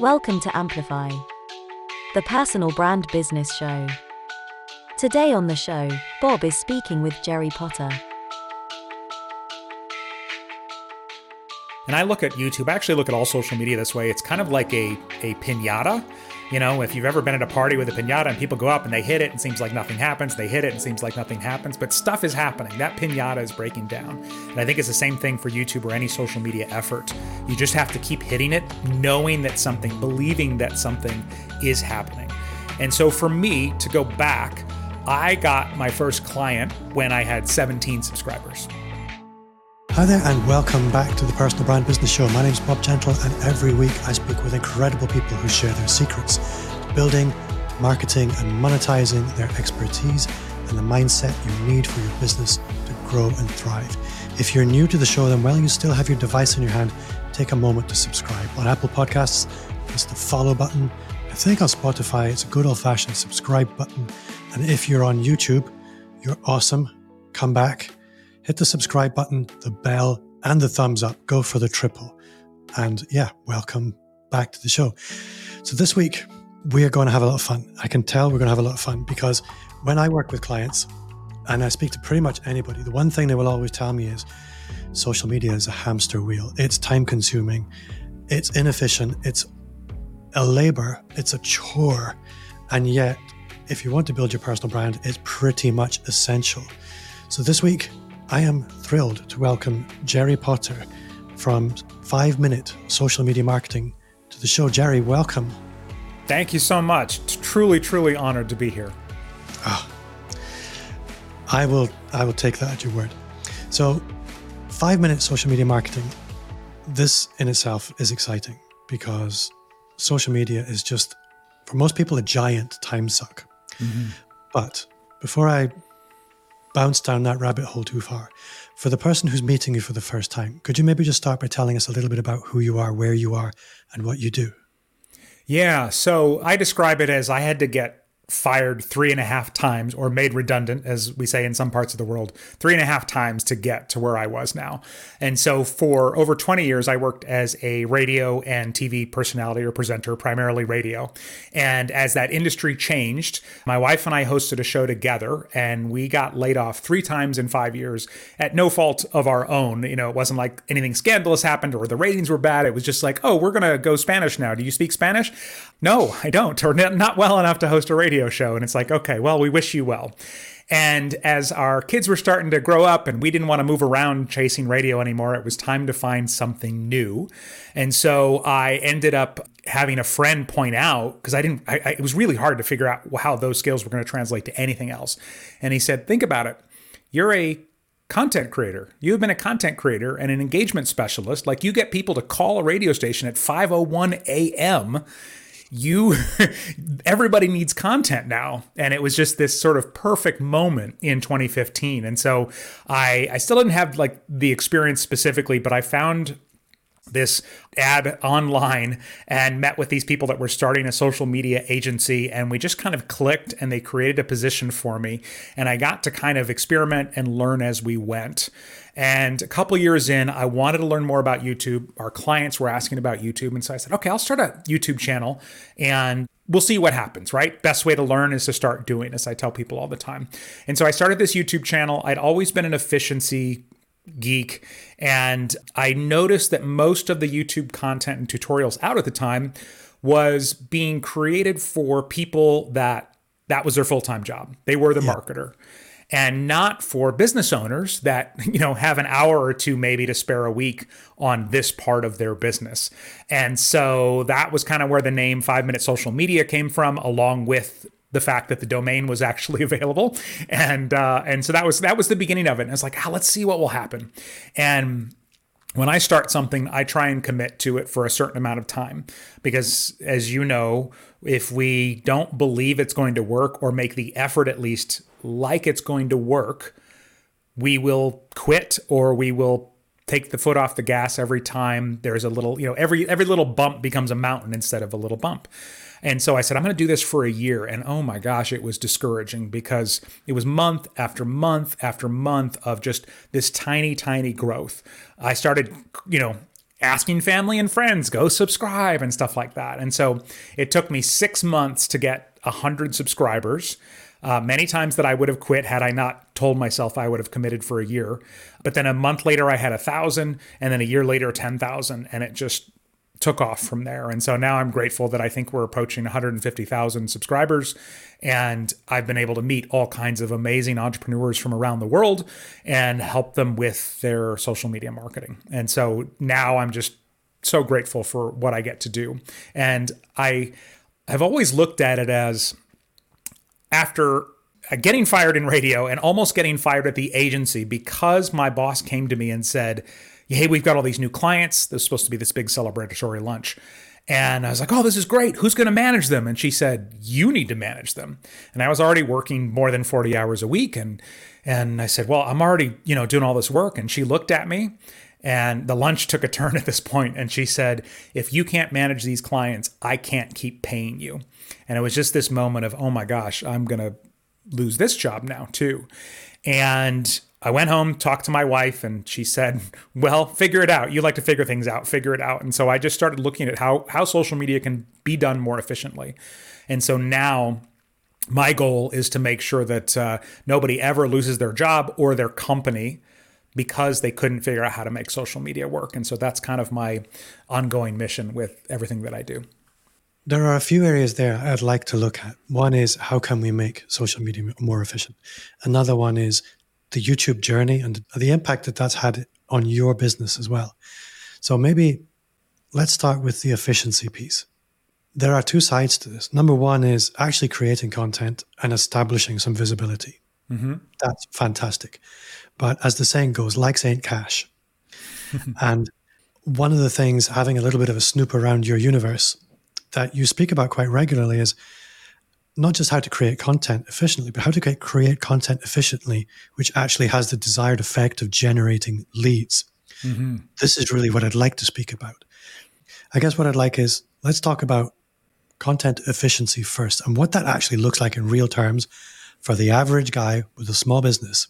Welcome to Amplify, the personal brand business show. Today on the show, Bob is speaking with Jerry Potter. And I look at YouTube, I actually look at all social media this way. It's kind of like a, a pinata. You know, if you've ever been at a party with a pinata and people go up and they hit it and it seems like nothing happens, they hit it and seems like nothing happens, but stuff is happening. That pinata is breaking down. And I think it's the same thing for YouTube or any social media effort. You just have to keep hitting it, knowing that something, believing that something is happening. And so for me to go back, I got my first client when I had 17 subscribers. Hi there, and welcome back to the Personal Brand Business Show. My name is Bob Gentle, and every week I speak with incredible people who share their secrets to building, marketing, and monetizing their expertise and the mindset you need for your business to grow and thrive. If you're new to the show, then while you still have your device in your hand, take a moment to subscribe. On Apple Podcasts, it's the follow button. I think on Spotify, it's a good old fashioned subscribe button. And if you're on YouTube, you're awesome. Come back hit the subscribe button, the bell, and the thumbs up. Go for the triple. And yeah, welcome back to the show. So this week, we are going to have a lot of fun. I can tell we're going to have a lot of fun because when I work with clients and I speak to pretty much anybody, the one thing they will always tell me is social media is a hamster wheel. It's time consuming, it's inefficient, it's a labor, it's a chore. And yet, if you want to build your personal brand, it's pretty much essential. So this week, I am thrilled to welcome Jerry Potter from Five Minute Social Media Marketing to the show. Jerry, welcome. Thank you so much. It's truly, truly honored to be here. Oh, I will I will take that at your word. So five minute social media marketing, this in itself is exciting because social media is just for most people a giant time suck. Mm-hmm. But before I bounce down that rabbit hole too far. For the person who's meeting you for the first time, could you maybe just start by telling us a little bit about who you are, where you are, and what you do? Yeah, so I describe it as I had to get fired three and a half times or made redundant, as we say in some parts of the world, three and a half times to get to where I was now. And so for over 20 years, I worked as a radio and TV personality or presenter, primarily radio. And as that industry changed, my wife and I hosted a show together and we got laid off three times in five years at no fault of our own. You know, it wasn't like anything scandalous happened or the ratings were bad. It was just like, oh, we're going to go Spanish now. Do you speak Spanish? No, I don't, or not well enough to host a radio show. And it's like, okay, well, we wish you well. And as our kids were starting to grow up and we didn't want to move around chasing radio anymore, it was time to find something new. And so I ended up having a friend point out because I didn't, I, I, it was really hard to figure out how those skills were going to translate to anything else. And he said, think about it. You're a content creator. You've been a content creator and an engagement specialist. Like you get people to call a radio station at 5:01 a.m you everybody needs content now. And it was just this sort of perfect moment in 2015 and so i i still didn't have like the experience specifically but i found this ad online and met with these people that were starting a social media agency. And we just kind of clicked and they created a position for me. And I got to kind of experiment and learn as we went. And a couple years in, I wanted to learn more about YouTube. Our clients were asking about YouTube. And so I said, okay, I'll start a YouTube channel and we'll see what happens, right? Best way to learn is to start doing, as I tell people all the time. And so I started this YouTube channel. I'd always been an efficiency geek. And I noticed that most of the YouTube content and tutorials out at the time was being created for people that that was their full-time job. They were the yeah. marketer and not for business owners that you know have an hour or two maybe to spare a week on this part of their business. And so that was kind of where the name 5 minute social media came from along with the fact that the domain was actually available. And uh, and so that was that was the beginning of it. And it's like ah, let's see what will happen. And when I start something, I try and commit to it for a certain amount of time because, as you know, if we don't believe it's going to work or make the effort at least like it's going to work, we will quit or we will take the foot off the gas every time there's a little, you know, every every little bump becomes a mountain instead of a little bump. And so I said, I'm going to do this for a year. And oh my gosh, it was discouraging because it was month after month after month of just this tiny, tiny growth. I started, you know, asking family and friends, go subscribe and stuff like that. And so it took me six months to get 100 subscribers. Uh, many times that I would have quit had I not told myself I would have committed for a year. But then a month later, I had a thousand, and then a year later, 10,000. And it just took off from there. And so now I'm grateful that I think we're approaching 150,000 subscribers. And I've been able to meet all kinds of amazing entrepreneurs from around the world and help them with their social media marketing. And so now I'm just so grateful for what I get to do. And I have always looked at it as after uh, getting fired in radio and almost getting fired at the agency because my boss came to me and said, Hey, we've got all these new clients. There's supposed to be this big celebratory lunch. And I was like, oh, this is great. Who's going to manage them? And she said, you need to manage them. And I was already working more than 40 hours a week. And, and I said, well, I'm already, you know, doing all this work. And she looked at me and the lunch took a turn at this point and she said, if you can't manage these clients, I can't keep paying you. And it was just this moment of, oh my gosh, I'm going to lose this job now too. And I went home, talked to my wife, and she said, "Well, figure it out. You like to figure things out. Figure it out." And so I just started looking at how how social media can be done more efficiently. And so now my goal is to make sure that uh, nobody ever loses their job or their company because they couldn't figure out how to make social media work. And so that's kind of my ongoing mission with everything that I do. There are a few areas there I'd like to look at. One is how can we make social media more efficient? Another one is the YouTube journey and the impact that that's had on your business as well. So maybe let's start with the efficiency piece. There are two sides to this. Number one is actually creating content and establishing some visibility. Mm-hmm. That's fantastic. But as the saying goes, likes ain't cash. and one of the things, having a little bit of a snoop around your universe that you speak about quite regularly is not just how to create content efficiently, but how to create, content efficiently, which actually has the desired effect of generating leads. Mm-hmm. This is really what I'd like to speak about. I guess what I'd like is let's talk about content efficiency first and what that actually looks like in real terms for the average guy with a small business.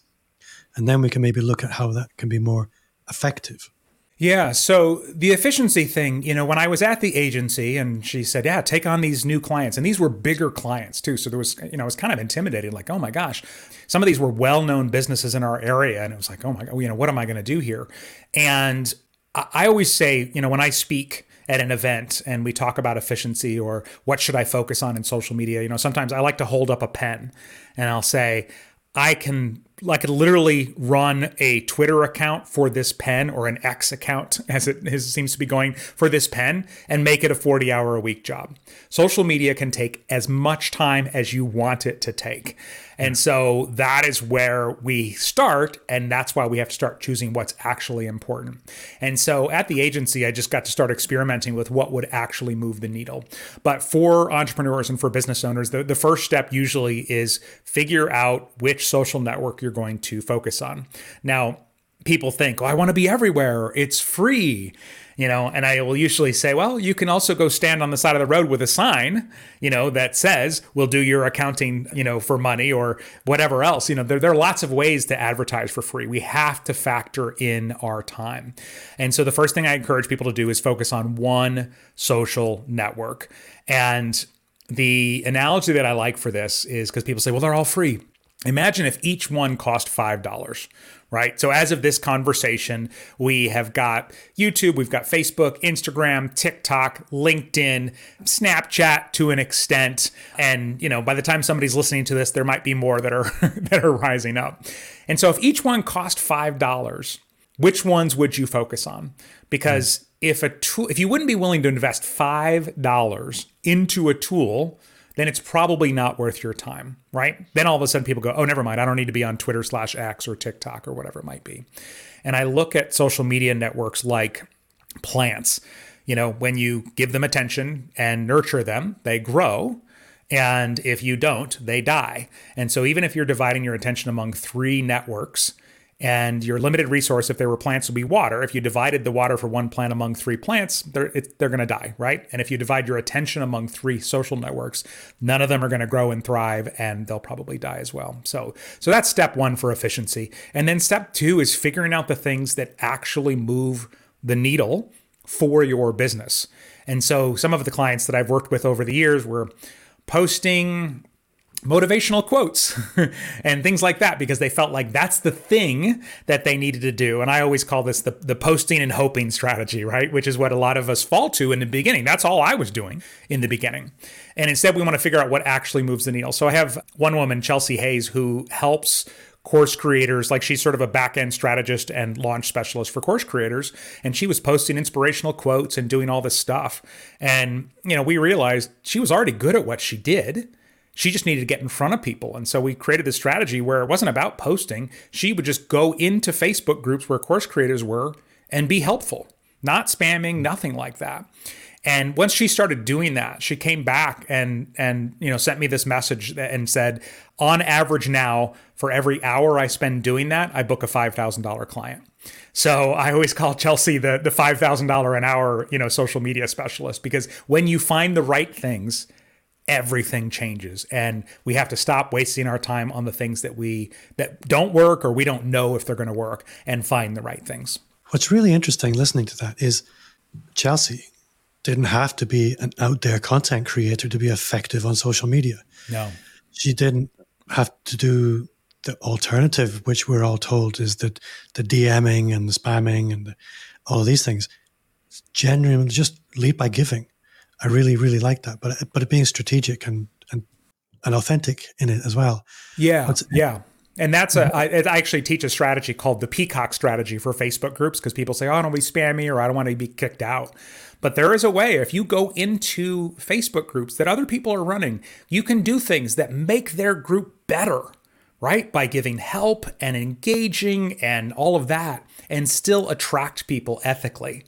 And then we can maybe look at how that can be more effective. Yeah. So the efficiency thing, you know, when I was at the agency and she said, yeah, take on these new clients. And these were bigger clients too. So there was, you know, it was kind of intimidating, like, oh my gosh, some of these were well known businesses in our area. And it was like, oh my God, you know, what am I going to do here? And I always say, you know, when I speak, at an event and we talk about efficiency or what should I focus on in social media, you know, sometimes I like to hold up a pen and I'll say, I can like could literally run a Twitter account for this pen or an X account, as it is, seems to be going for this pen, and make it a 40 hour a week job. Social media can take as much time as you want it to take. And so that is where we start. And that's why we have to start choosing what's actually important. And so at the agency, I just got to start experimenting with what would actually move the needle. But for entrepreneurs and for business owners, the, the first step usually is figure out which social network you're going to focus on. Now, people think, oh, I want to be everywhere. It's free, you know, and I will usually say, well, you can also go stand on the side of the road with a sign, you know, that says, we'll do your accounting, you know, for money or whatever else. You know, there, there are lots of ways to advertise for free. We have to factor in our time. And so the first thing I encourage people to do is focus on one social network. And the analogy that I like for this is because people say, well, they're all free. Imagine if each one cost $5, right? So, as of this conversation, we have got YouTube, we've got Facebook, Instagram, TikTok, LinkedIn, Snapchat to an extent. And, you know, by the time somebody's listening to this, there might be more that are that are rising up. And so if each one cost $5, which ones would you focus on? Because mm. if a tool if you wouldn't be willing to invest $5 into a tool, then it's probably not worth your time, right? Then all of a sudden people go, oh, never mind. I don't need to be on Twitter slash X or TikTok or whatever it might be. And I look at social media networks like plants. You know, when you give them attention and nurture them, they grow. And if you don't, they die. And so even if you're dividing your attention among three networks, and your limited resource, if there were plants, would be water. If you divided the water for one plant among three plants, they're, it, they're going to die, right? And if you divide your attention among three social networks, none of them are going to grow and thrive, and they'll probably die as well. So, so that's step one for efficiency. And then step two is figuring out the things that actually move the needle for your business. And so some of the clients that I've worked with over the years were posting motivational quotes and things like that because they felt like that's the thing that they needed to do. And I always call this the, the posting and hoping strategy, right? Which is what a lot of us fall to in the beginning. That's all I was doing in the beginning. And instead, we want to figure out what actually moves the needle. So I have one woman, Chelsea Hayes, who helps course creators like she's sort of a back-end strategist and launch specialist for course creators and she was posting inspirational quotes and doing all this stuff and you know we realized she was already good at what she did she just needed to get in front of people. And so we created this strategy where it wasn't about posting. She would just go into Facebook groups where course creators were and be helpful, not spamming, nothing like that. And once she started doing that, she came back and and you know sent me this message and said, on average now, for every hour I spend doing that, I book a five thousand dollar client. So I always call Chelsea the the five thousand dollar an hour you know social media specialist because when you find the right things everything changes. And we have to stop wasting our time on the things that we that don't work or we don't know if they're going to work and find the right things. What's really interesting listening to that is chelsea didn't have to be an out there content creator to be effective on social media. No. She didn't have to do the alternative which we're all told is that the dming and the spamming and the, all of these things. Genuinely just lead by giving I really, really like that. But but it being strategic and and and authentic in it as well. Yeah, yeah. And that's a, mm-hmm. I, I actually teach a strategy called the peacock strategy for Facebook groups because people say, oh, I don't want to be spammy or I don't want to be kicked out. But there is a way, if you go into Facebook groups that other people are running, you can do things that make their group better, right? By giving help and engaging and all of that, and still attract people ethically.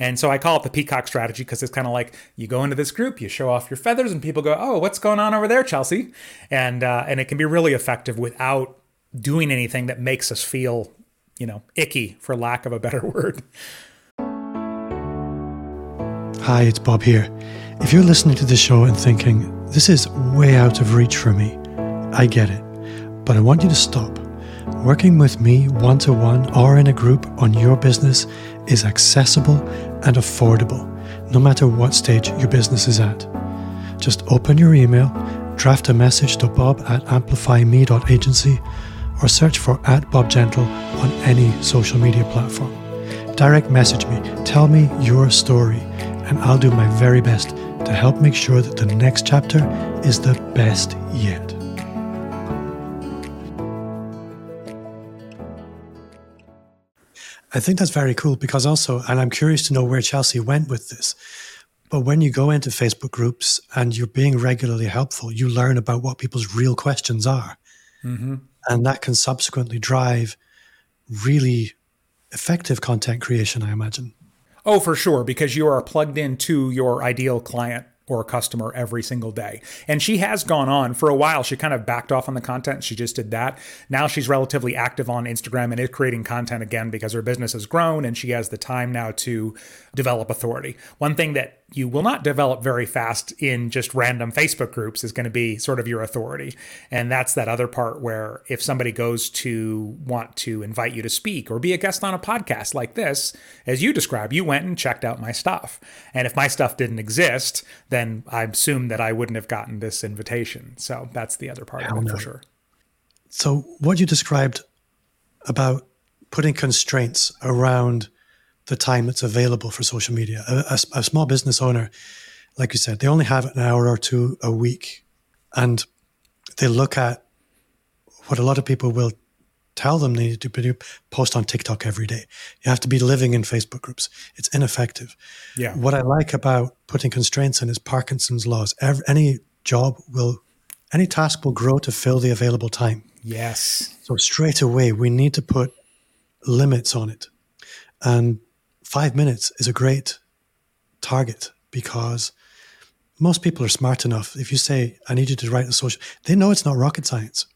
And so I call it the peacock strategy because it's kind of like you go into this group, you show off your feathers, and people go, "Oh, what's going on over there, Chelsea?" And uh, and it can be really effective without doing anything that makes us feel, you know, icky, for lack of a better word. Hi, it's Bob here. If you're listening to the show and thinking this is way out of reach for me, I get it, but I want you to stop. Working with me one to one or in a group on your business is accessible and affordable, no matter what stage your business is at. Just open your email, draft a message to bob at amplifyme.agency, or search for at Bob Gentle on any social media platform. Direct message me, tell me your story, and I'll do my very best to help make sure that the next chapter is the best yet. I think that's very cool because also, and I'm curious to know where Chelsea went with this. But when you go into Facebook groups and you're being regularly helpful, you learn about what people's real questions are. Mm-hmm. And that can subsequently drive really effective content creation, I imagine. Oh, for sure, because you are plugged into your ideal client or a customer every single day. And she has gone on for a while. She kind of backed off on the content. She just did that. Now she's relatively active on Instagram and is creating content again because her business has grown and she has the time now to develop authority. One thing that you will not develop very fast in just random Facebook groups is going to be sort of your authority. And that's that other part where if somebody goes to want to invite you to speak or be a guest on a podcast like this, as you describe, you went and checked out my stuff. And if my stuff didn't exist, then I assume that I wouldn't have gotten this invitation. So that's the other part Hell of it no. for sure. So what you described about putting constraints around the time that's available for social media. A, a, a, small business owner, like you said, they only have an hour or two a week, and they look at what a lot of people will tell them they need to do, post on TikTok every day. You have to be living in Facebook groups. It's ineffective. Yeah. What I like about putting constraints in is Parkinson's laws. Every, any job will, any task will grow to fill the available time. Yes. So straight away, we need to put limits on it. And five minutes is a great target because most people are smart enough. If you say, I need you to write a social, they know it's not rocket science,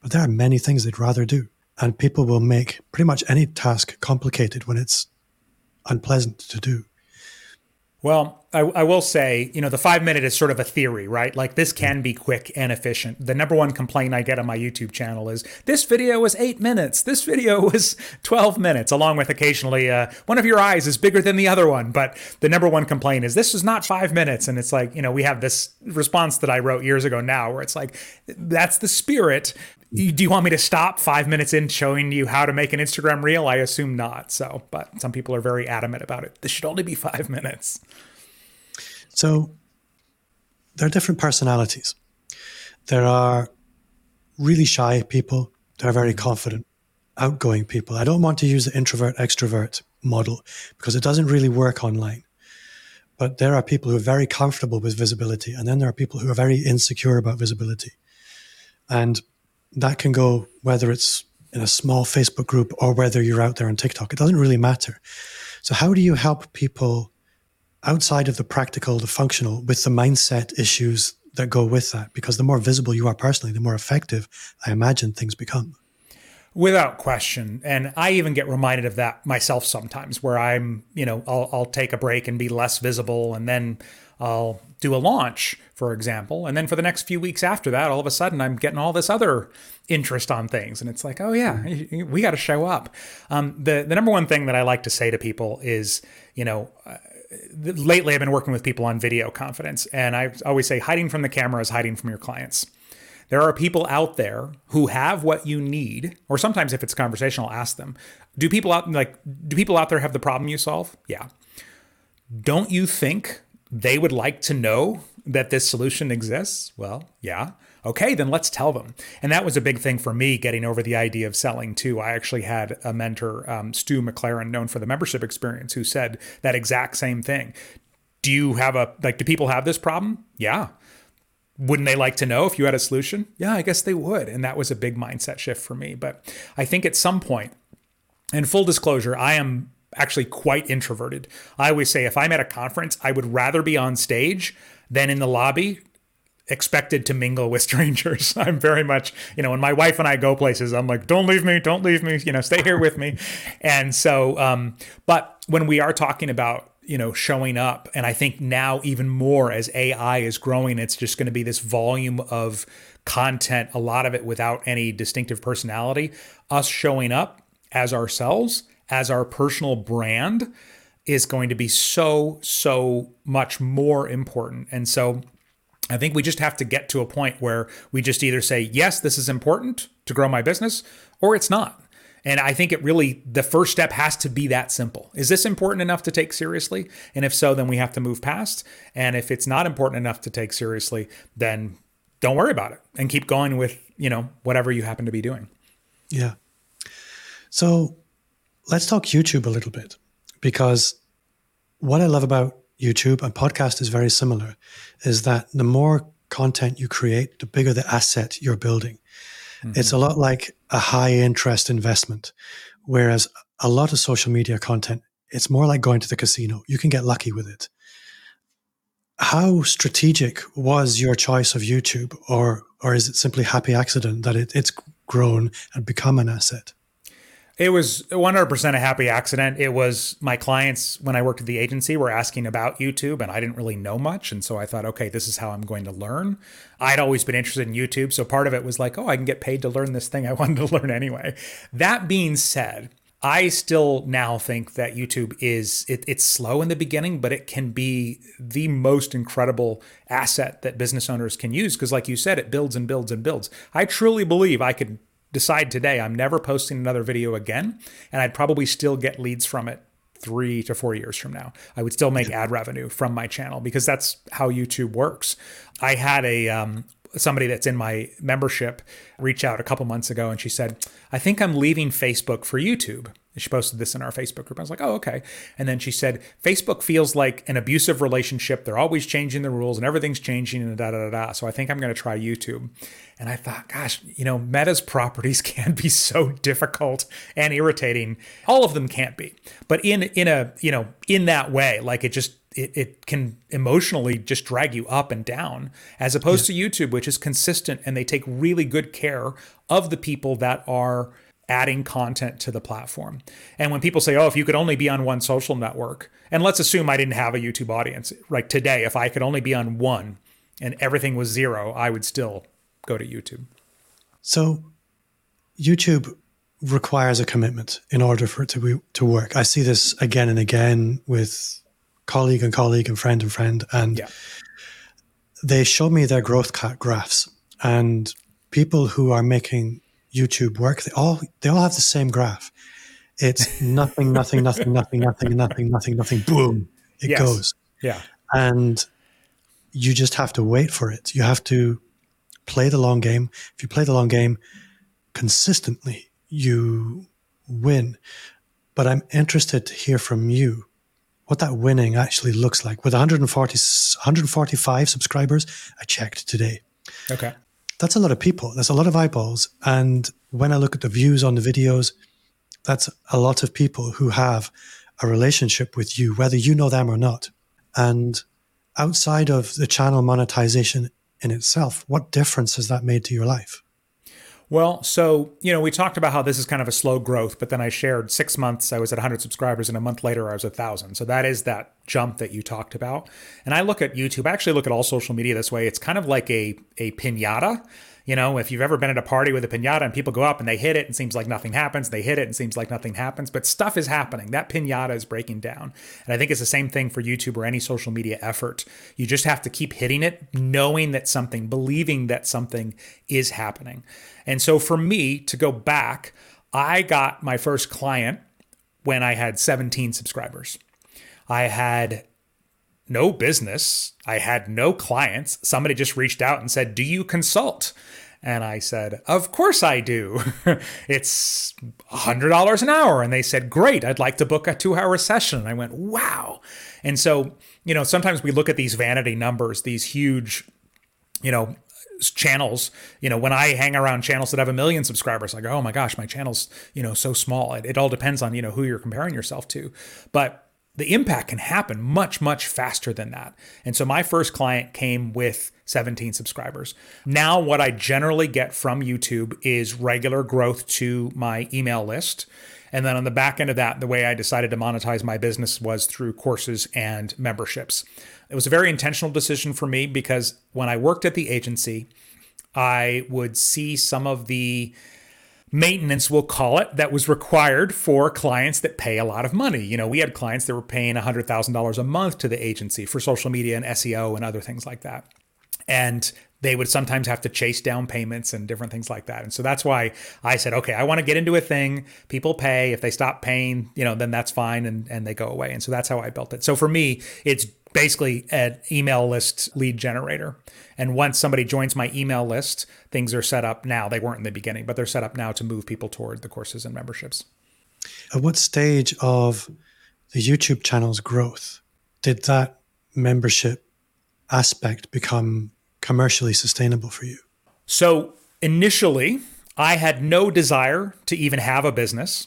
but there are many things they'd rather do. And people will make pretty much any task complicated when it's unpleasant to do. Well, I, I, will say, you know, the five minute is sort of a theory, right? Like this can be quick and efficient. The number one complaint I get on my YouTube channel is this video was eight minutes. This video was 12 minutes, along with occasionally uh, one of your eyes is bigger than the other one. But the number one complaint is this is not five minutes. And it's like, you know, we have this response that I wrote years ago now where it's like, that's the spirit. Do you want me to stop five minutes in showing you how to make an Instagram reel? I assume not. So, but some people are very adamant about it. This should only be five minutes. So there are different personalities. There are really shy people. There are very confident, outgoing people. I don't want to use the introvert extrovert model because it doesn't really work online. But there are people who are very comfortable with visibility, and then there are people who are very insecure about visibility. And that can go whether it's in a small Facebook group or whether you're out there on TikTok. It doesn't really matter. So, how do you help people outside of the practical, the functional, with the mindset issues that go with that? Because the more visible you are personally, the more effective I imagine things become. Without question. And I even get reminded of that myself sometimes, where I'm, you know, I'll, I'll take a break and be less visible and then I'll do a launch, for example. And then for the next few weeks after that, all of a sudden I'm getting all this other interest on things. And it's like, oh, yeah, we got to show up. Um, the, the number one thing that I like to say to people is, you know, uh, lately I've been working with people on video confidence. And I always say hiding from the camera is hiding from your clients. There are people out there who have what you need, or sometimes if it's conversational, ask them, do people out like do people out there have the problem you solve? Yeah. Don't you think they would like to know that this solution exists? Well, yeah. Okay, then let's tell them. And that was a big thing for me getting over the idea of selling too. I actually had a mentor, um, Stu McLaren, known for the membership experience, who said that exact same thing. Do you have a, like, do people have this problem? Yeah. Wouldn't they like to know if you had a solution? Yeah, I guess they would. And that was a big mindset shift for me. But I think at some point, and full disclosure, I am actually quite introverted. I always say if I'm at a conference, I would rather be on stage than in the lobby expected to mingle with strangers. I'm very much, you know, when my wife and I go places, I'm like, don't leave me, don't leave me, you know, stay here with me. And so, um, but when we are talking about, you know, showing up, and I think now even more as AI is growing, it's just going to be this volume of content, a lot of it without any distinctive personality. Us showing up as ourselves as our personal brand is going to be so, so much more important. And so I think we just have to get to a point where we just either say, yes, this is important to grow my business, or it's not. And I think it really, the first step has to be that simple. Is this important enough to take seriously? And if so, then we have to move past. And if it's not important enough to take seriously, then don't worry about it and keep going with, you know, whatever you happen to be doing. Yeah. So let's talk YouTube a little bit because what I love about YouTube and podcast is very similar is that the more content you create, the bigger the asset you're building. Mm-hmm. It's a lot like a high interest investment, whereas a lot of social media content, it's more like going to the casino. You can get lucky with it. How strategic was your choice of YouTube, or or is it simply happy accident that it, it's grown and become an asset? It was 100% a happy accident. It was my clients, when I worked at the agency, were asking about YouTube, and I didn't really know much. And so I thought, okay, this is how I'm going to learn. I'd always been interested in YouTube. So part of it was like, oh, I can get paid to learn this thing I wanted to learn anyway. That being said, I still now think that YouTube is it, it's slow in the beginning, but it can be the most incredible asset that business owners can use because, like you said, it builds and builds and builds. I truly believe I could decide today I'm never posting another video again, and I'd probably still get leads from it three to four years from now. I would still make ad revenue from my channel because that's how YouTube works. I had a um, somebody that's in my membership reach out a couple months ago, and she said, "I think I'm leaving Facebook for YouTube." She posted this in our Facebook group. I was like, oh, okay. And then she said, Facebook feels like an abusive relationship. They're always changing the rules and everything's changing and da da da da. So I think I'm going to try YouTube. And I thought, gosh, you know, Meta's properties can be so difficult and irritating. All of them can't be, but in in a you know in that way, like it just it, it can emotionally just drag you up and down as opposed yeah. to YouTube, which is consistent and they take really good care of the people that are adding content to the platform. And when people say, oh, if you could only be on one social network, and let's assume I didn't have a YouTube audience, like today, if I could only be on one and everything was zero, I would still go to YouTube. So YouTube requires a commitment in order for it to be, to work. I see this again and again with colleague and colleague and friend and friend, and yeah. they show me their growth graphs. And people who are making YouTube work, they all they all have the same graph. It's nothing, nothing, nothing, nothing, nothing, nothing, nothing, nothing. Boom, it yes. goes. Yeah, and you just have to wait for it. You have to play the long game. If you play the long game consistently, you win. But I'm interested to hear from you what that winning actually looks like. With 140, 145 subscribers, I checked today. Okay. That's a lot of people. That's a lot of eyeballs. And when I look at the views on the videos, that's a lot of people who have a relationship with you, whether you know them or not. And outside of the channel monetization in itself, what difference has that made to your life? Well, so, you know, we talked about how this is kind of a slow growth, but then I shared six months, I was at 100 subscribers, and a month later, I was at 1,000. So that is that jump that you talked about. And I look at YouTube, I actually look at all social media this way. It's kind of like a, a pinata. You know, if you've ever been at a party with a pinata and people go up and they hit it and it seems like nothing happens, they hit it and seems like nothing happens, but stuff is happening. That pinata is breaking down. And I think it's the same thing for YouTube or any social media effort. You just have to keep hitting it, knowing that something, believing that something is happening. And so for me to go back, I got my first client when I had 17 subscribers. I had no business. I had no clients. Somebody just reached out and said, Do you consult? And I said, Of course I do. it's $100 an hour. And they said, Great, I'd like to book a two hour session. And I went, Wow. And so, you know, sometimes we look at these vanity numbers, these huge, you know, channels you know when i hang around channels that have a million subscribers i go oh my gosh my channel's you know so small it, it all depends on you know who you're comparing yourself to but the impact can happen much, much faster than that. And so my first client came with 17 subscribers. Now, what I generally get from YouTube is regular growth to my email list. And then on the back end of that, the way I decided to monetize my business was through courses and memberships. It was a very intentional decision for me because when I worked at the agency, I would see some of the maintenance, we'll call it, that was required for clients that pay a lot of money. You know, we had clients that were paying $100,000 a month to the agency for social media and SEO and other things like that. And they would sometimes have to chase down payments and different things like that. And so that's why I said, okay, I want to get into a thing. People pay. If they stop paying, you know, then that's fine and, and they go away. And so that's how I built it. So for me, it's basically an email list lead generator. And once somebody joins my email list, things are set up now. They weren't in the beginning, but they're set up now to move people toward the courses and memberships. At what stage of the YouTube channel's growth did that membership aspect become commercially sustainable for you? So initially, I had no desire to even have a business.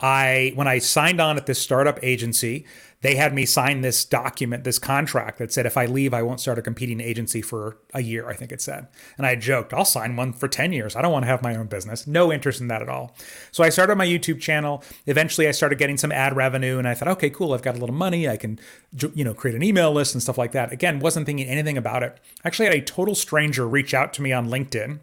I when I signed on at this startup agency, they had me sign this document, this contract that said if I leave, I won't start a competing agency for a year, I think it said. And I joked, I'll sign one for 10 years. I don't want to have my own business. No interest in that at all. So I started my YouTube channel. Eventually I started getting some ad revenue and I thought, okay, cool, I've got a little money. I can, you know, create an email list and stuff like that. Again, wasn't thinking anything about it. I actually had a total stranger reach out to me on LinkedIn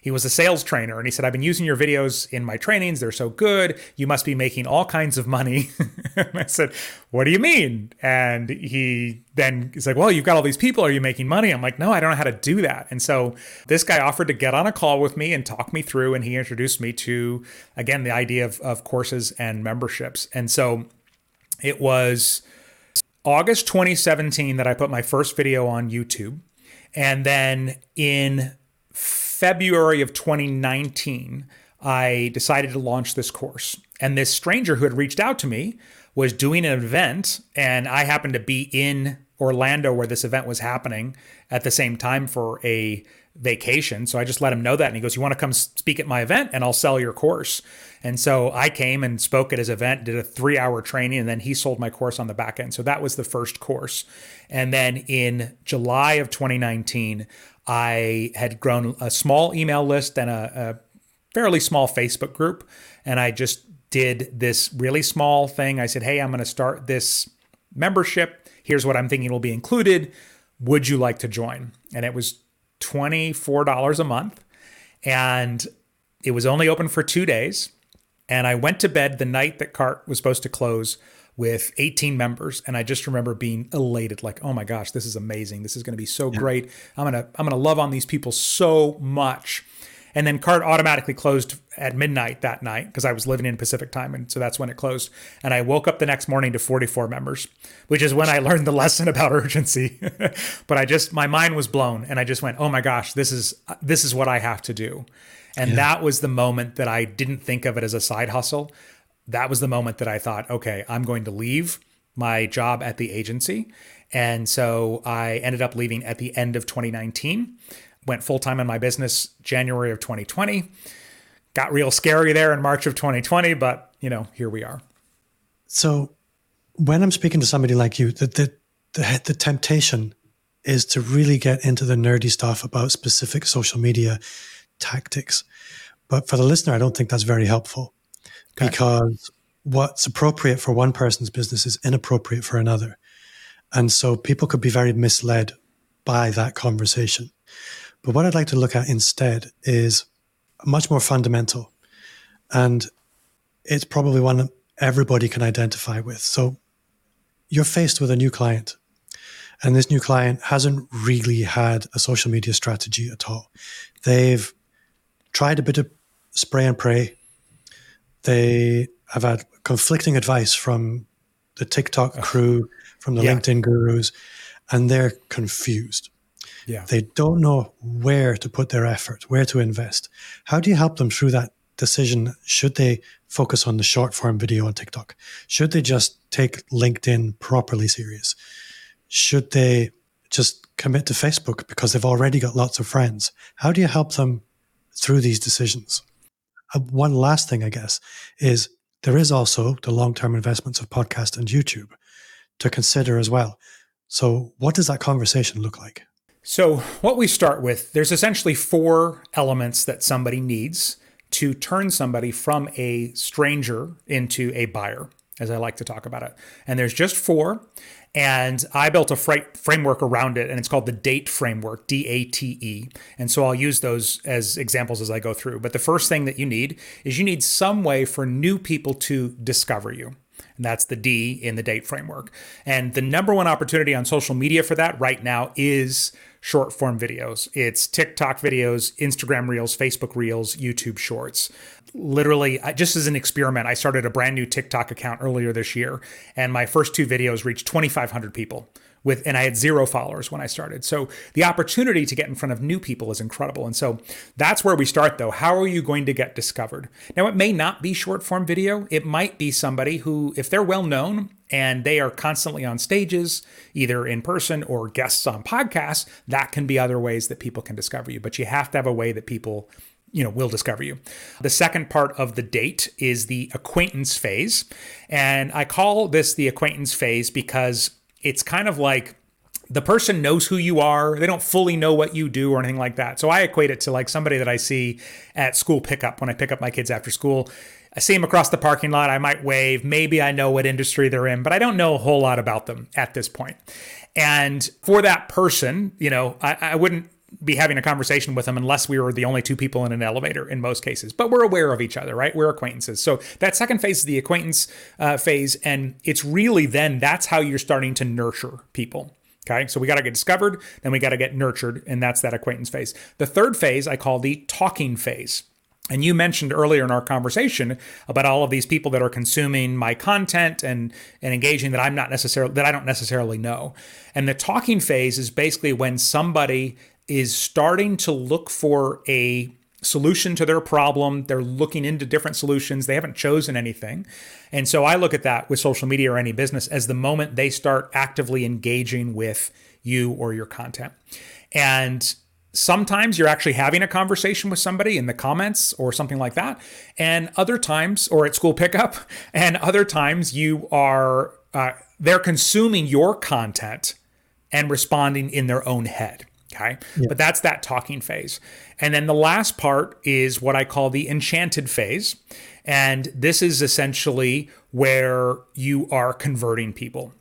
he was a sales trainer and he said, I've been using your videos in my trainings. They're so good. You must be making all kinds of money. I said, What do you mean? And he then he's like, Well, you've got all these people. Are you making money? I'm like, No, I don't know how to do that. And so this guy offered to get on a call with me and talk me through. And he introduced me to, again, the idea of, of courses and memberships. And so it was August 2017 that I put my first video on YouTube. And then in February of 2019, I decided to launch this course. And this stranger who had reached out to me was doing an event, and I happened to be in Orlando where this event was happening at the same time for a vacation. So I just let him know that. And he goes, You want to come speak at my event and I'll sell your course. And so I came and spoke at his event, did a three hour training, and then he sold my course on the back end. So that was the first course. And then in July of 2019, I had grown a small email list and a, a fairly small Facebook group. And I just did this really small thing. I said, Hey, I'm going to start this membership. Here's what I'm thinking will be included. Would you like to join? And it was $24 a month. And it was only open for two days. And I went to bed the night that CART was supposed to close with 18 members and i just remember being elated like oh my gosh this is amazing this is going to be so yeah. great i'm going to i'm going to love on these people so much and then CART automatically closed at midnight that night because I was living in Pacific time. And so that's when it closed. And I woke up the next morning to 44 members, which is when I learned the lesson about urgency. but I just, my mind was blown and I just went, oh my gosh, this is, this is what I have to do. And yeah. that was the moment that I didn't think of it as a side hustle that was the moment that I thought, okay, I'm going to leave my job at the agency. And so I ended up leaving at the end of 2019, went full time in my business January of 2020. Got real scary there in March of 2020, but you know, here we are. So when I'm speaking to somebody like you, the, the, the, the temptation is to really get into the nerdy stuff about specific social media tactics. But for the listener, I don't think that's very helpful okay. because what's appropriate for one person's business is inappropriate for another. And so people could be very misled by that conversation. But what I'd like to look at instead is much more fundamental. And it's probably one that everybody can identify with. So you're faced with a new client, and this new client hasn't really had a social media strategy at all. They've tried a bit of spray and pray they have had conflicting advice from the TikTok crew, from the yeah. LinkedIn gurus, and they're confused. Yeah. They don't know where to put their effort, where to invest. How do you help them through that decision? Should they focus on the short form video on TikTok? Should they just take LinkedIn properly serious? Should they just commit to Facebook because they've already got lots of friends? How do you help them through these decisions? Uh, one last thing, I guess, is there is also the long term investments of podcast and YouTube to consider as well. So, what does that conversation look like? So, what we start with, there's essentially four elements that somebody needs to turn somebody from a stranger into a buyer, as I like to talk about it. And there's just four. And I built a framework around it, and it's called the DATE framework, D A T E. And so I'll use those as examples as I go through. But the first thing that you need is you need some way for new people to discover you. And that's the D in the DATE framework. And the number one opportunity on social media for that right now is short form videos. It's TikTok videos, Instagram Reels, Facebook Reels, YouTube Shorts. Literally, just as an experiment, I started a brand new TikTok account earlier this year, and my first two videos reached 2,500 people with and I had zero followers when I started. So the opportunity to get in front of new people is incredible. And so that's where we start though. How are you going to get discovered? Now it may not be short form video. It might be somebody who if they're well known and they are constantly on stages, either in person or guests on podcasts, that can be other ways that people can discover you. But you have to have a way that people you know will discover you the second part of the date is the acquaintance phase and i call this the acquaintance phase because it's kind of like the person knows who you are. They don't fully know what you do or anything like that. So I equate it to like somebody that I see at school pickup when I pick up my kids after school. I see them across the parking lot. I might wave. Maybe I know what industry they're in, but I don't know a whole lot about them at this point. And for that person, you know, I, I wouldn't be having a conversation with them unless we were the only two people in an elevator in most cases. But we're aware of each other, right? We're acquaintances. So that second phase is the acquaintance uh, phase. And it's really then that's how you're starting to nurture people. Okay. So we got to get discovered, then we got to get nurtured. And that's that acquaintance phase. The third phase I call the talking phase. And you mentioned earlier in our conversation about all of these people that are consuming my content and, and engaging that I'm not necessarily that I don't necessarily know. And the talking phase is basically when somebody is starting to look for a solution to their problem. They're looking into different solutions. They haven't chosen anything. And so I look at that with social media or any business as the moment they start actively engaging with you or your content. And sometimes you're actually having a conversation with somebody in the comments or something like that. And other times, or at school pickup, and other times you are, uh, they're consuming your content and responding in their own head. Okay. Yeah. But that's that talking phase. And then the last part is what I call the enchanted phase. And this is essentially where you are converting people.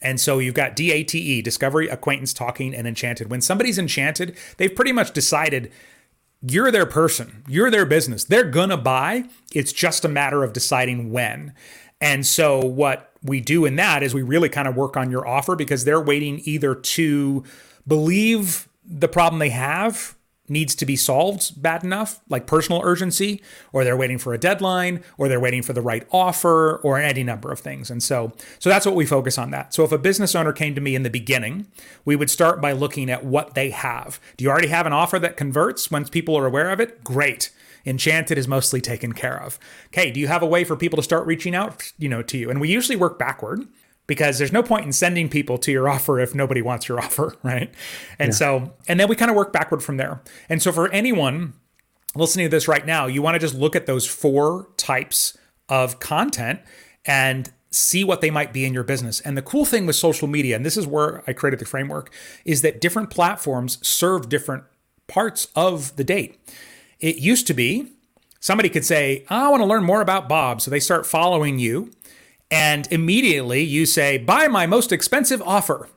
And so you've got DATE, discovery, acquaintance, talking, and enchanted. When somebody's enchanted, they've pretty much decided you're their person, you're their business. They're gonna buy. It's just a matter of deciding when. And so what we do in that is we really kind of work on your offer because they're waiting either to believe the problem they have needs to be solved bad enough, like personal urgency, or they're waiting for a deadline, or they're waiting for the right offer, or any number of things. And so, so that's what we focus on that. So if a business owner came to me in the beginning, we would start by looking at what they have. Do you already have an offer that converts once people are aware of it? Great. Enchanted is mostly taken care of. Okay, do you have a way for people to start reaching out, you know, to you? And we usually work backward because there's no point in sending people to your offer if nobody wants your offer, right? And yeah. so, and then we kind of work backward from there. And so, for anyone listening to this right now, you want to just look at those four types of content and see what they might be in your business. And the cool thing with social media, and this is where I created the framework, is that different platforms serve different parts of the date. It used to be somebody could say, I want to learn more about Bob. So they start following you and immediately you say, buy my most expensive offer.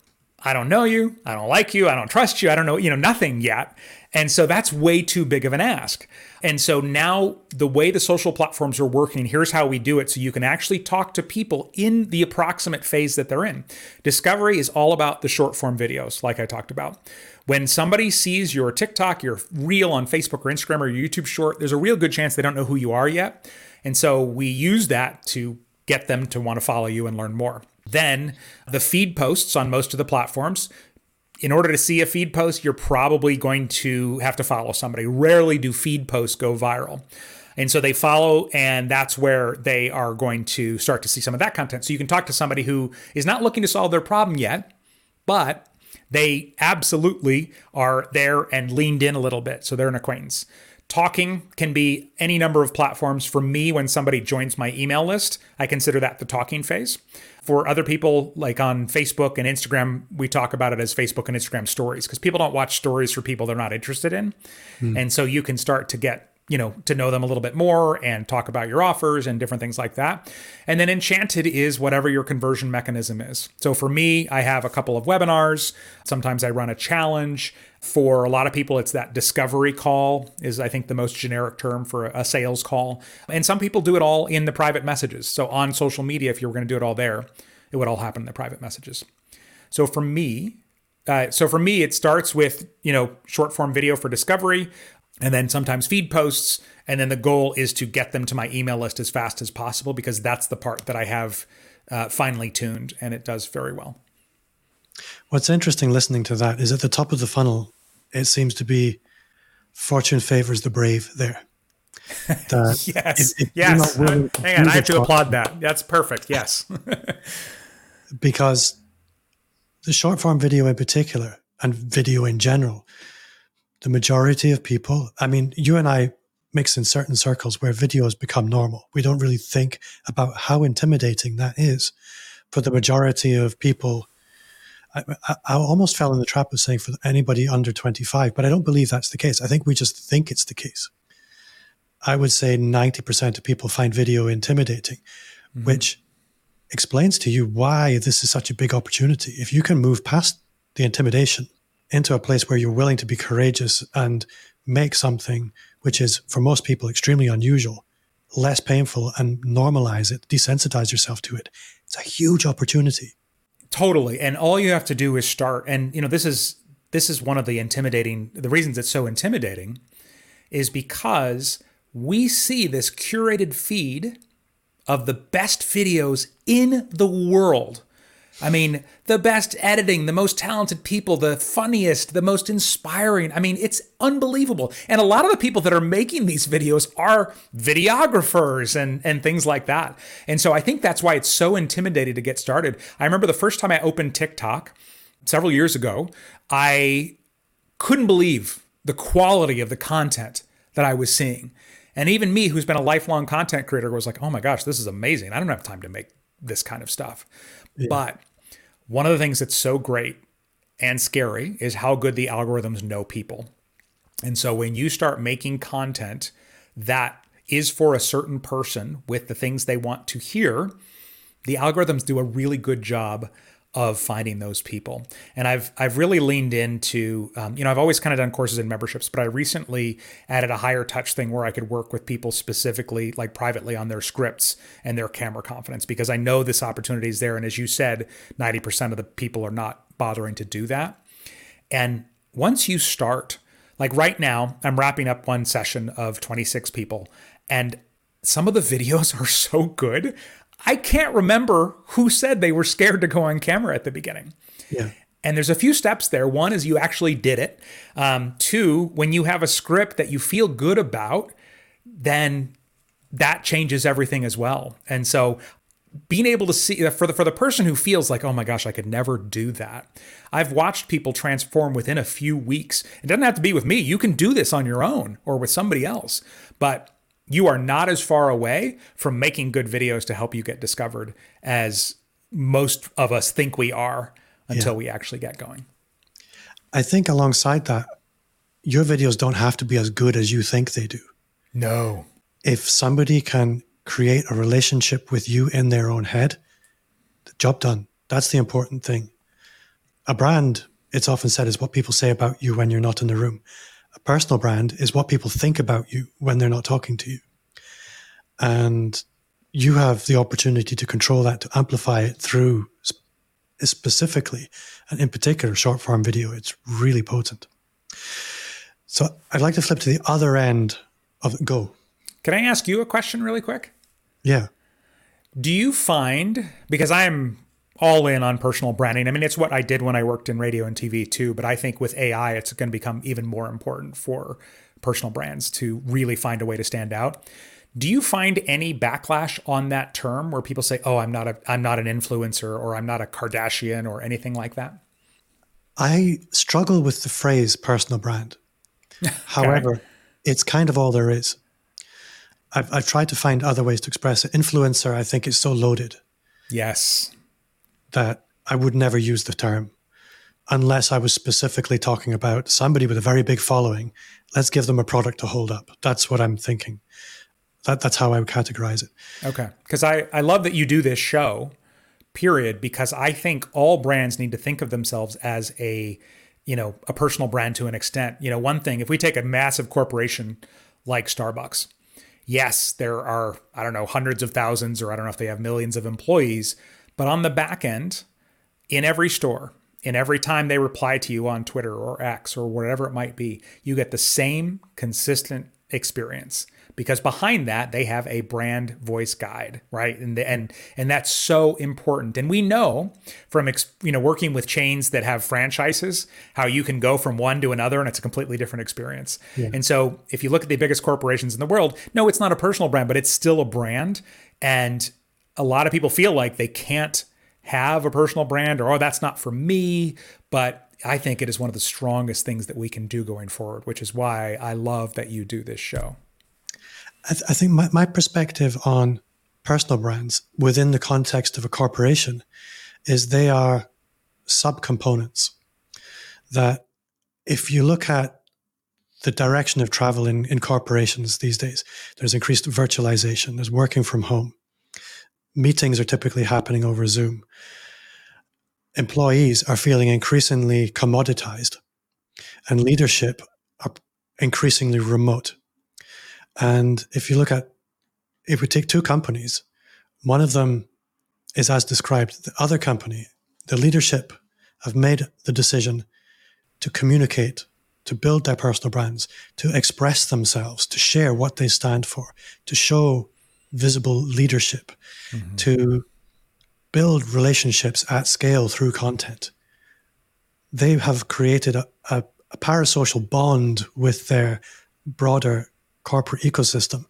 I don't know you. I don't like you. I don't trust you. I don't know, you know, nothing yet. And so that's way too big of an ask. And so now the way the social platforms are working, here's how we do it. So you can actually talk to people in the approximate phase that they're in. Discovery is all about the short form videos, like I talked about. When somebody sees your TikTok, your reel on Facebook or Instagram or your YouTube short, there's a real good chance they don't know who you are yet. And so we use that to get them to want to follow you and learn more. Then the feed posts on most of the platforms. In order to see a feed post, you're probably going to have to follow somebody. Rarely do feed posts go viral. And so they follow, and that's where they are going to start to see some of that content. So you can talk to somebody who is not looking to solve their problem yet, but they absolutely are there and leaned in a little bit. So they're an acquaintance. Talking can be any number of platforms. For me, when somebody joins my email list, I consider that the talking phase. For other people, like on Facebook and Instagram, we talk about it as Facebook and Instagram stories because people don't watch stories for people they're not interested in. Mm. And so you can start to get you know, to know them a little bit more and talk about your offers and different things like that. And then Enchanted is whatever your conversion mechanism is. So for me, I have a couple of webinars. Sometimes I run a challenge. For a lot of people, it's that discovery call, is I think the most generic term for a sales call. And some people do it all in the private messages. So on social media, if you were going to do it all there, it would all happen in the private messages. So for me, uh, so for me, it starts with you know short form video for discovery and then sometimes feed posts. And then the goal is to get them to my email list as fast as possible because that's the part that I have uh, finely tuned and it does very well. What's interesting listening to that is at the top of the funnel, it seems to be fortune favors the brave there. yes. If, if yes. Hang on. I have to applaud that. That's perfect. Yes. because the short form video in particular and video in general the majority of people, I mean, you and I mix in certain circles where videos become normal. We don't really think about how intimidating that is. For the majority of people, I, I, I, almost fell in the trap of saying for anybody under 25, but I don't believe that's the case. I think we just think it's the case. I would say 90% of people find video intimidating, mm-hmm. which explains to you why this is such a big opportunity. If you can move past the intimidation into a place where you're willing to be courageous and make something which is for most people extremely unusual less painful and normalize it desensitize yourself to it. It's a huge opportunity. Totally. And all you have to do is start. And you know this is this is one of the intimidating the reasons it's so intimidating is because we see this curated feed of the best videos in the world I mean, the best editing, the most talented people, the funniest, the most inspiring. I mean, it's unbelievable. And a lot of the people that are making these videos are videographers and, and things like that. And so I think that's why it's so intimidating to get started. I remember the first time I opened TikTok several years ago, I couldn't believe the quality of the content that I was seeing. And even me, who's been a lifelong content creator, was like, oh my gosh, this is amazing. I don't have time to make this kind of stuff. Yeah. But one of the things that's so great and scary is how good the algorithms know people. And so when you start making content that is for a certain person with the things they want to hear, the algorithms do a really good job of finding those people. And I've I've really leaned into um, you know I've always kind of done courses and memberships, but I recently added a higher touch thing where I could work with people specifically like privately on their scripts and their camera confidence because I know this opportunity is there. And as you said, ninety percent of the people are not bothering to do that. And once you start, like right now, I'm wrapping up one session of 26 people, and some of the videos are so good. I can't remember who said they were scared to go on camera at the beginning. Yeah. And there's a few steps there. One is you actually did it. Um, two, when you have a script that you feel good about, then that changes everything as well. And so being able to see for the for the person who feels like oh my gosh I could never do that. I've watched people transform within a few weeks. It doesn't have to be with me. You can do this on your own or with somebody else. But you are not as far away from making good videos to help you get discovered as most of us think we are until yeah. we actually get going. I think alongside that, your videos don't have to be as good as you think they do. No. If somebody can create a relationship with you in their own head, the job done. That's the important thing. A brand, it's often said, is what people say about you when you're not in the room. A personal brand is what people think about you when they're not talking to you. And you have the opportunity to control that, to amplify it through specifically, and in particular, short form video. It's really potent. So I'd like to flip to the other end of go. Can I ask you a question really quick? Yeah. Do you find, because I'm all in on personal branding. I mean, it's what I did when I worked in radio and TV too, but I think with AI, it's going to become even more important for personal brands to really find a way to stand out. Do you find any backlash on that term where people say, "Oh, I'm not a I'm not an influencer or I'm not a Kardashian or anything like that?" I struggle with the phrase personal brand. However, it's kind of all there is. I've, I've tried to find other ways to express it. Influencer, I think, is so loaded. Yes that I would never use the term unless I was specifically talking about somebody with a very big following. Let's give them a product to hold up. That's what I'm thinking. That, that's how I would categorize it. Okay. Because I, I love that you do this show, period, because I think all brands need to think of themselves as a, you know, a personal brand to an extent. You know, one thing, if we take a massive corporation like Starbucks, yes, there are, I don't know, hundreds of thousands, or I don't know if they have millions of employees, but on the back end, in every store, in every time they reply to you on Twitter or X or whatever it might be, you get the same consistent experience. Because behind that they have a brand voice guide right? And the, and and that's so important. And we know from you know working with chains that have franchises how you can go from one to another and it's a completely different experience. Yeah. and so if you look at the biggest corporations in the world no it's not a personal brand but it's still a brand. And a lot of people feel like they can't have a personal brand or, oh, that's not for me. But I think it is one of the strongest things that we can do going forward, which is why I love that you do this show. I, th- I think my, my perspective on personal brands within the context of a corporation is they are subcomponents that if you look at the direction of travel in, in corporations these days, there's increased virtualization, there's working from home, meetings are typically happening over Zoom. Employees are feeling increasingly commoditized, and leadership are increasingly remote. And if you look at, if we take two companies, one of them is as described, the other company, the leadership have made the decision to communicate, to build their personal brands, to express themselves, to share what they stand for, to show visible leadership, mm-hmm. to build relationships at scale through content. They have created a, a, a parasocial bond with their broader corporate ecosystem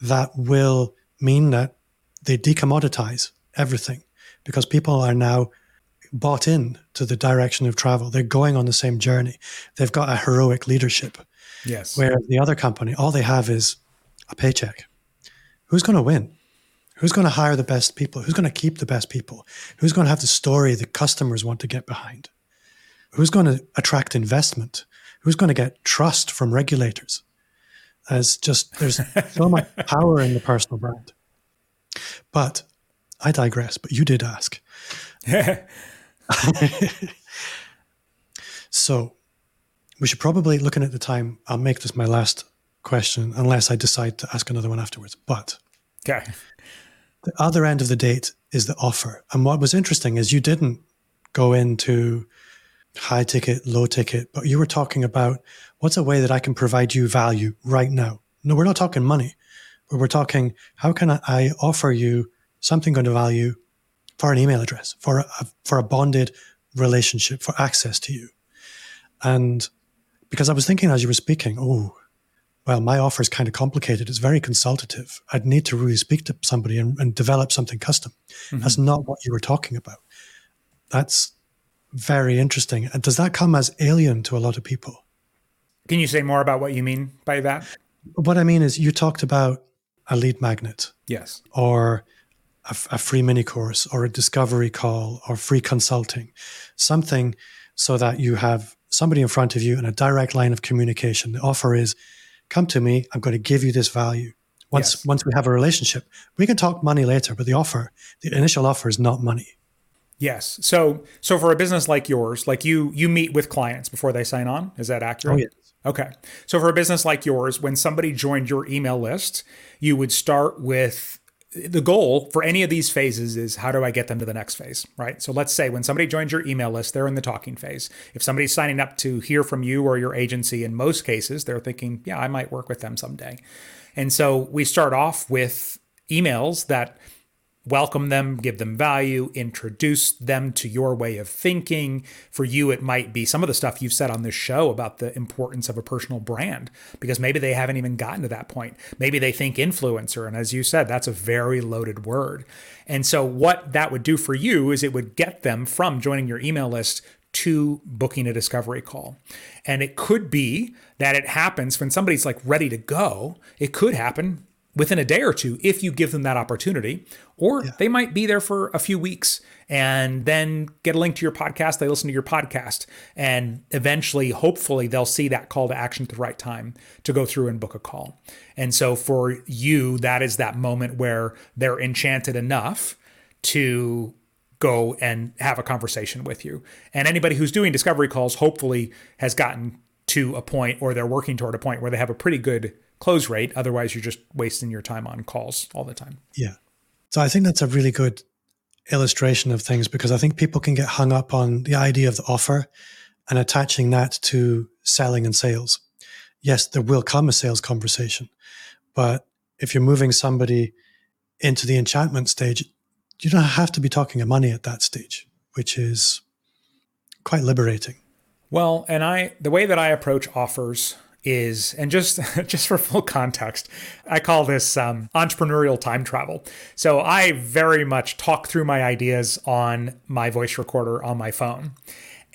that will mean that they decommoditize everything because people are now bought in to the direction of travel. They're going on the same journey. They've got a heroic leadership. Yes. Where the other company, all they have is a paycheck who's going to win? Who's going to hire the best people? Who's going to keep the best people? Who's going to have the story the customers want to get behind? who's going to attract investment? Who's going to get trust from regulators? As just there's so much power in the personal brand. But I digress, but you did ask. so we should probably, looking at the time, I'll make this my last question unless I decide to ask another one afterwards. But okay. the other end of the date is the offer. And what was interesting is you didn't go into high ticket, low ticket, but you were talking about what's a way that I can provide you value right now. No, we're not talking money, but we're talking how can I offer you something going to value for an email address, for a, for a bonded relationship, for access to you. And because I was thinking as you were speaking, oh, well, my offer is kind of complicated. It's very consultative. I'd need to really speak to somebody and, and develop something custom. Mm-hmm. That's not what you were talking about. That's very interesting. And does that come as alien to a lot of people? Can you say more about what you mean by that? What I mean is, you talked about a lead magnet. Yes. Or a, a free mini course or a discovery call or free consulting, something so that you have somebody in front of you and a direct line of communication. The offer is come to me, I'm going to give you this value. Once yes. once we have a relationship, we can talk money later, but the offer, the initial offer is not money. Yes. So so for a business like yours, like you you meet with clients before they sign on, is that accurate? Oh, yes. Okay. So for a business like yours, when somebody joined your email list, you would start with the goal for any of these phases is how do I get them to the next phase, right? So let's say when somebody joins your email list, they're in the talking phase. If somebody's signing up to hear from you or your agency, in most cases, they're thinking, yeah, I might work with them someday. And so we start off with emails that welcome them, give them value, introduce them to your way of thinking. For you, it might be some of the stuff you've said on this show about the importance of a personal brand, because maybe they haven't even gotten to that point. Maybe they think influencer. And as you said, that's a very loaded word. And so, what that would do for you is it would get them from joining your email list to booking a discovery call. And it could be that it happens when somebody's like ready to go. It could happen within a day or two if you give them that opportunity. Or yeah. they might be there for a few weeks and then get a link to your podcast. They listen to your podcast and eventually, hopefully, they'll see that call to action at the right time to go through and book a call. And so for you, that is that moment where they're enchanted enough to go and have a conversation with you. And anybody who's doing discovery calls hopefully has gotten to a point or they're working toward a point where they have a pretty good close rate. Otherwise, you're just wasting your time on calls all the time. Yeah. So I think that's a really good illustration of things because I think people can get hung up on the idea of the offer and attaching that to selling and sales. Yes, there will come a sales conversation, but if you're moving somebody into the enchantment stage, you don't have to be talking of money at that stage, which is quite liberating. Well, and I the way that I approach offers is and just just for full context i call this um, entrepreneurial time travel. So i very much talk through my ideas on my voice recorder on my phone.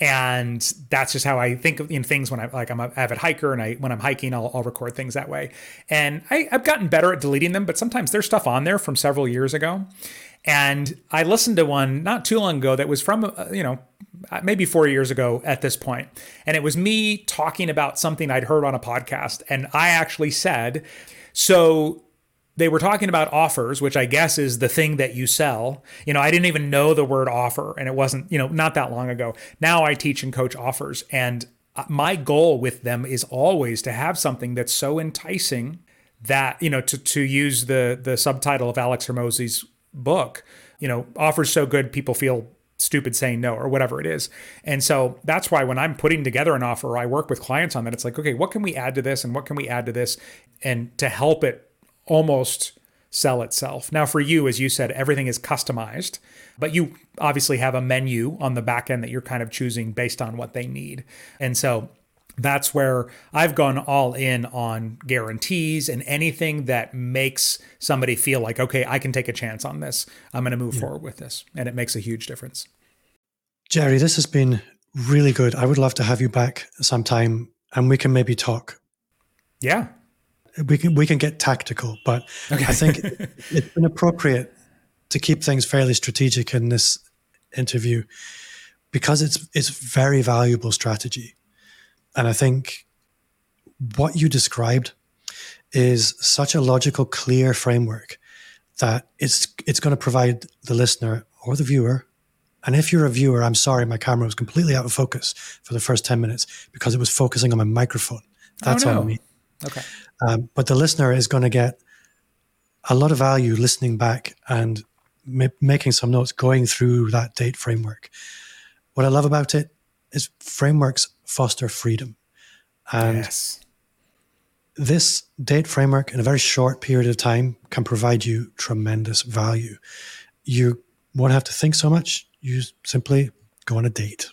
And that's just how I think of in things when I like I'm an avid hiker and I when I'm hiking I'll, I'll record things that way. And I, I've gotten better at deleting them but sometimes there's stuff on there from several years ago and I listened to one not too long ago that was from, uh, you know, uh, maybe four years ago at this point. And it was me talking about something I'd heard on a podcast. And I actually said, so they were talking about offers, which I guess is the thing that you sell. You know, I didn't even know the word offer, and it wasn't, you know, not that long ago. Now I teach and coach offers. And uh, my goal with them is always to have something that's so enticing that, you know, to, to use the, the subtitle of Alex Hormozi's book, you know, offers so good people feel stupid saying no or whatever it is. And so that's why when I'm putting together an offer, I work with clients on that. It's like, okay, what can we add to this and what can we add to this and to help it almost sell itself. Now for you as you said everything is customized, but you obviously have a menu on the back end that you're kind of choosing based on what they need. And so that's where I've gone all in on guarantees and anything that makes somebody feel like, okay, I can take a chance on this. I'm going to move yeah. forward with this. And it makes a huge difference. Jerry, this has been really good. I would love to have you back sometime and we can maybe talk. Yeah. We can we can get tactical, but okay. I think it's been appropriate to keep things fairly strategic in this interview because it's it's very valuable strategy. And I think what you described is such a logical, clear framework that it's it's going to provide the listener or the viewer. And if you're a viewer, I'm sorry, my camera was completely out of focus for the first 10 minutes because it was focusing on my microphone. That's oh, no. on me. Okay. Um, but the listener is going to get a lot of value listening back and ma- making some notes, going through that date framework. What I love about it is frameworks foster freedom. And yes. this date framework in a very short period of time can provide you tremendous value. You won't have to think so much. You simply go on a date.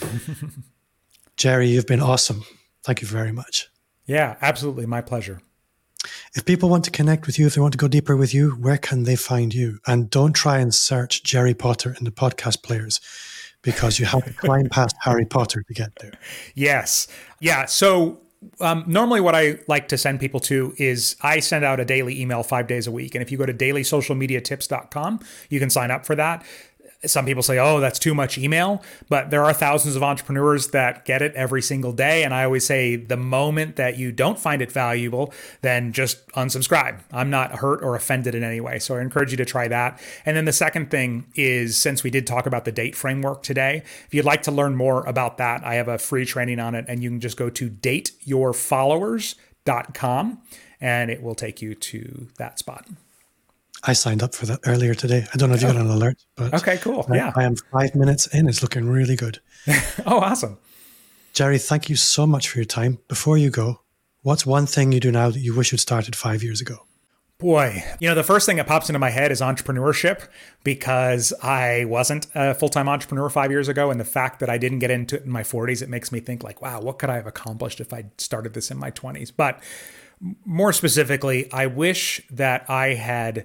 Jerry, you've been awesome. Thank you very much. Yeah, absolutely. My pleasure. If people want to connect with you, if they want to go deeper with you, where can they find you? And don't try and search Jerry Potter in the podcast players because you have to climb past Harry Potter to get there. Yes. Yeah. So um, normally what I like to send people to is I send out a daily email five days a week. And if you go to dailysocialmediatips.com, you can sign up for that some people say, oh, that's too much email, but there are thousands of entrepreneurs that get it every single day. And I always say the moment that you don't find it valuable, then just unsubscribe. I'm not hurt or offended in any way. So I encourage you to try that. And then the second thing is since we did talk about the date framework today, if you'd like to learn more about that, I have a free training on it. And you can just go to dateyourfollowers.com and it will take you to that spot. I signed up for that earlier today. I don't know if you got oh. an alert, but okay, cool. I, yeah, I am five minutes in. It's looking really good. oh, awesome. Jerry, thank you so much for your time. Before you go, what's one thing you do now that you wish you'd started five years ago? Boy, you know, the first thing that pops into my head is entrepreneurship because I wasn't a full time entrepreneur five years ago. And the fact that I didn't get into it in my 40s, it makes me think, like, wow, what could I have accomplished if I started this in my 20s? But more specifically, I wish that I had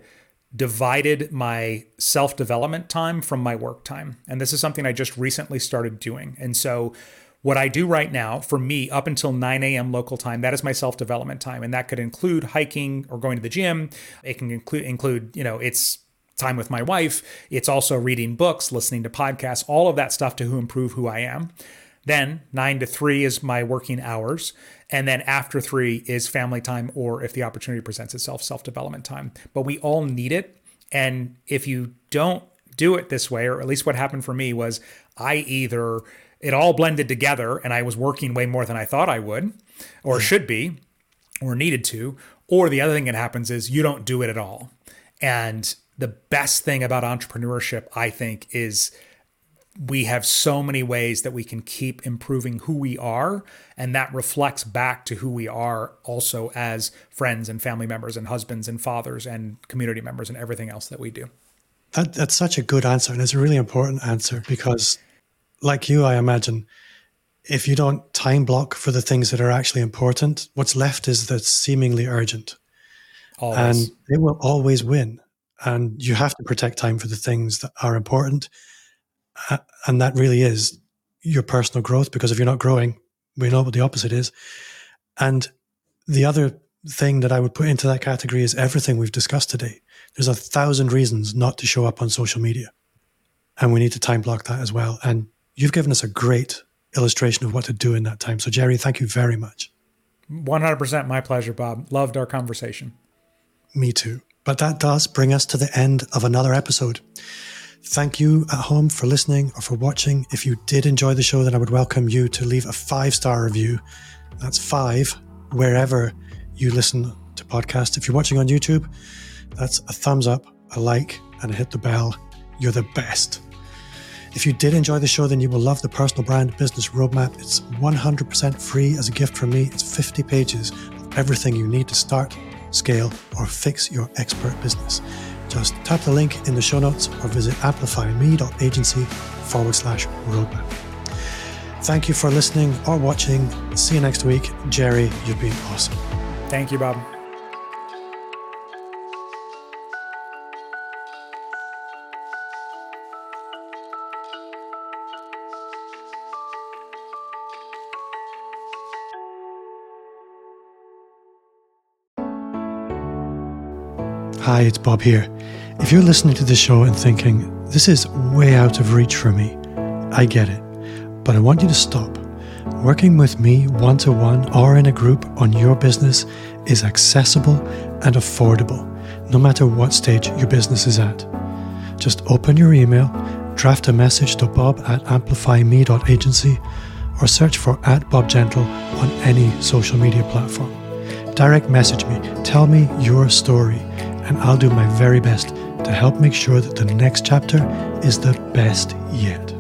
divided my self development time from my work time. And this is something I just recently started doing. And so, what I do right now for me up until 9 a.m. local time, that is my self development time. And that could include hiking or going to the gym. It can include, include, you know, it's time with my wife. It's also reading books, listening to podcasts, all of that stuff to improve who I am. Then nine to three is my working hours. And then after three is family time, or if the opportunity presents itself, self development time. But we all need it. And if you don't do it this way, or at least what happened for me was I either, it all blended together and I was working way more than I thought I would, or hmm. should be, or needed to. Or the other thing that happens is you don't do it at all. And the best thing about entrepreneurship, I think, is we have so many ways that we can keep improving who we are and that reflects back to who we are also as friends and family members and husbands and fathers and community members and everything else that we do. That, that's such a good answer and it's a really important answer because like you i imagine if you don't time block for the things that are actually important what's left is the seemingly urgent. Always. and it will always win. And you have to protect time for the things that are important and that really is your personal growth because if you're not growing, we know what the opposite is. And the other thing that I would put into that category is everything we've discussed today. There's a thousand reasons not to show up on social media. And we need to time block that as well. And you've given us a great illustration of what to do in that time. So, Jerry, thank you very much. 100% my pleasure, Bob. Loved our conversation. Me too. But that does bring us to the end of another episode. Thank you at home for listening or for watching. If you did enjoy the show, then I would welcome you to leave a five star review. That's five wherever you listen to podcasts. If you're watching on YouTube, that's a thumbs up, a like, and a hit the bell. You're the best. If you did enjoy the show, then you will love the personal brand business roadmap. It's 100% free as a gift from me. It's 50 pages of everything you need to start, scale, or fix your expert business. Just tap the link in the show notes or visit amplifyme.agency forward slash roadmap. Thank you for listening or watching. See you next week. Jerry, you've been awesome. Thank you, Bob. Hi, it's Bob here. If you're listening to this show and thinking, this is way out of reach for me, I get it. But I want you to stop. Working with me one to one or in a group on your business is accessible and affordable, no matter what stage your business is at. Just open your email, draft a message to bob at amplifyme.agency, or search for at Bob Gentle on any social media platform. Direct message me, tell me your story, and I'll do my very best to help make sure that the next chapter is the best yet.